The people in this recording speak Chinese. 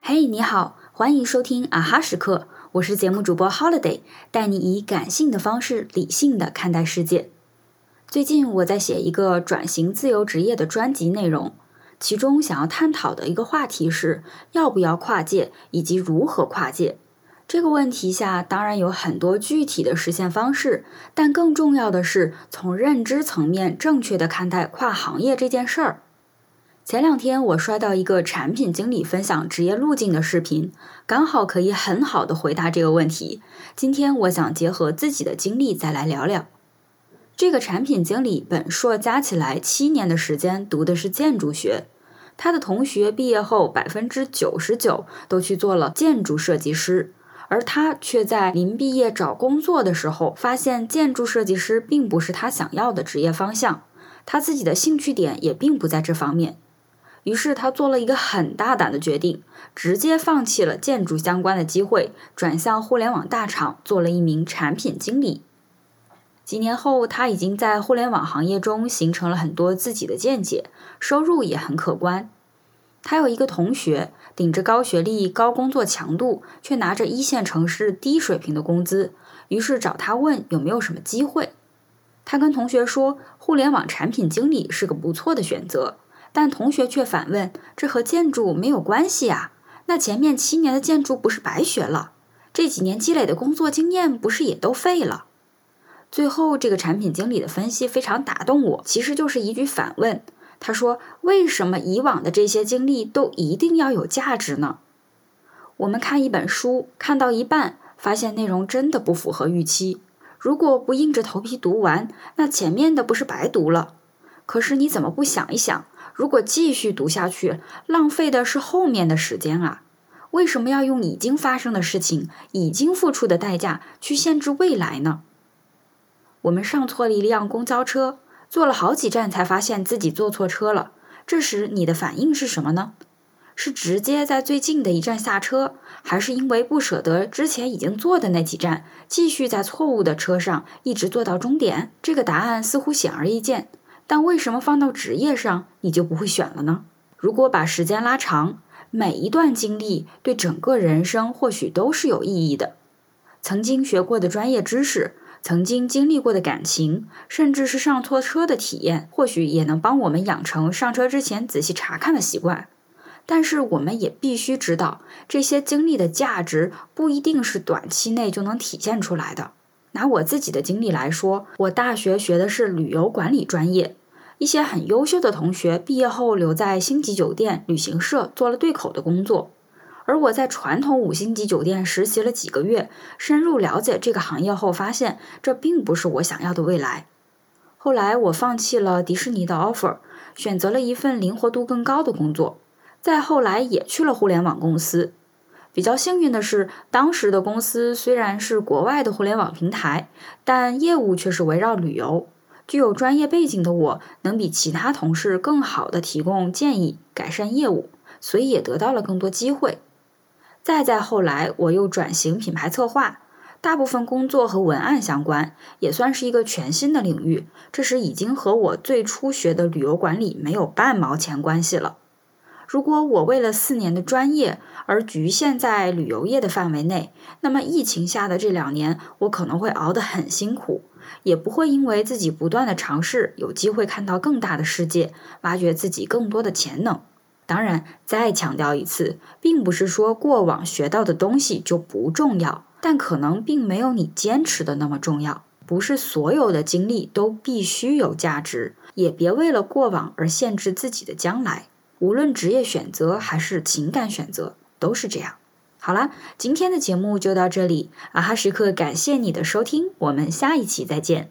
嘿，你好，欢迎收听啊哈时刻，我是节目主播 Holiday，带你以感性的方式理性的看待世界。最近我在写一个转型自由职业的专辑内容，其中想要探讨的一个话题是要不要跨界以及如何跨界。这个问题下当然有很多具体的实现方式，但更重要的是从认知层面正确的看待跨行业这件事儿。前两天我刷到一个产品经理分享职业路径的视频，刚好可以很好的回答这个问题。今天我想结合自己的经历再来聊聊。这个产品经理本硕加起来七年的时间读的是建筑学，他的同学毕业后百分之九十九都去做了建筑设计师，而他却在临毕业找工作的时候发现建筑设计师并不是他想要的职业方向，他自己的兴趣点也并不在这方面。于是他做了一个很大胆的决定，直接放弃了建筑相关的机会，转向互联网大厂做了一名产品经理。几年后，他已经在互联网行业中形成了很多自己的见解，收入也很可观。他有一个同学，顶着高学历、高工作强度，却拿着一线城市低水平的工资，于是找他问有没有什么机会。他跟同学说，互联网产品经理是个不错的选择。但同学却反问：“这和建筑没有关系啊？那前面七年的建筑不是白学了？这几年积累的工作经验不是也都废了？”最后，这个产品经理的分析非常打动我，其实就是一句反问。他说：“为什么以往的这些经历都一定要有价值呢？”我们看一本书，看到一半，发现内容真的不符合预期，如果不硬着头皮读完，那前面的不是白读了？可是你怎么不想一想？如果继续读下去，浪费的是后面的时间啊！为什么要用已经发生的事情、已经付出的代价去限制未来呢？我们上错了一辆公交车，坐了好几站才发现自己坐错车了。这时你的反应是什么呢？是直接在最近的一站下车，还是因为不舍得之前已经坐的那几站，继续在错误的车上一直坐到终点？这个答案似乎显而易见。但为什么放到职业上你就不会选了呢？如果把时间拉长，每一段经历对整个人生或许都是有意义的。曾经学过的专业知识，曾经经历过的感情，甚至是上错车的体验，或许也能帮我们养成上车之前仔细查看的习惯。但是我们也必须知道，这些经历的价值不一定是短期内就能体现出来的。拿我自己的经历来说，我大学学的是旅游管理专业，一些很优秀的同学毕业后留在星级酒店、旅行社做了对口的工作，而我在传统五星级酒店实习了几个月，深入了解这个行业后，发现这并不是我想要的未来。后来我放弃了迪士尼的 offer，选择了一份灵活度更高的工作，再后来也去了互联网公司。比较幸运的是，当时的公司虽然是国外的互联网平台，但业务却是围绕旅游。具有专业背景的我，能比其他同事更好的提供建议，改善业务，所以也得到了更多机会。再再后来，我又转型品牌策划，大部分工作和文案相关，也算是一个全新的领域。这时已经和我最初学的旅游管理没有半毛钱关系了。如果我为了四年的专业而局限在旅游业的范围内，那么疫情下的这两年，我可能会熬得很辛苦，也不会因为自己不断的尝试，有机会看到更大的世界，挖掘自己更多的潜能。当然，再强调一次，并不是说过往学到的东西就不重要，但可能并没有你坚持的那么重要。不是所有的经历都必须有价值，也别为了过往而限制自己的将来。无论职业选择还是情感选择，都是这样。好了，今天的节目就到这里，啊哈时刻感谢你的收听，我们下一期再见。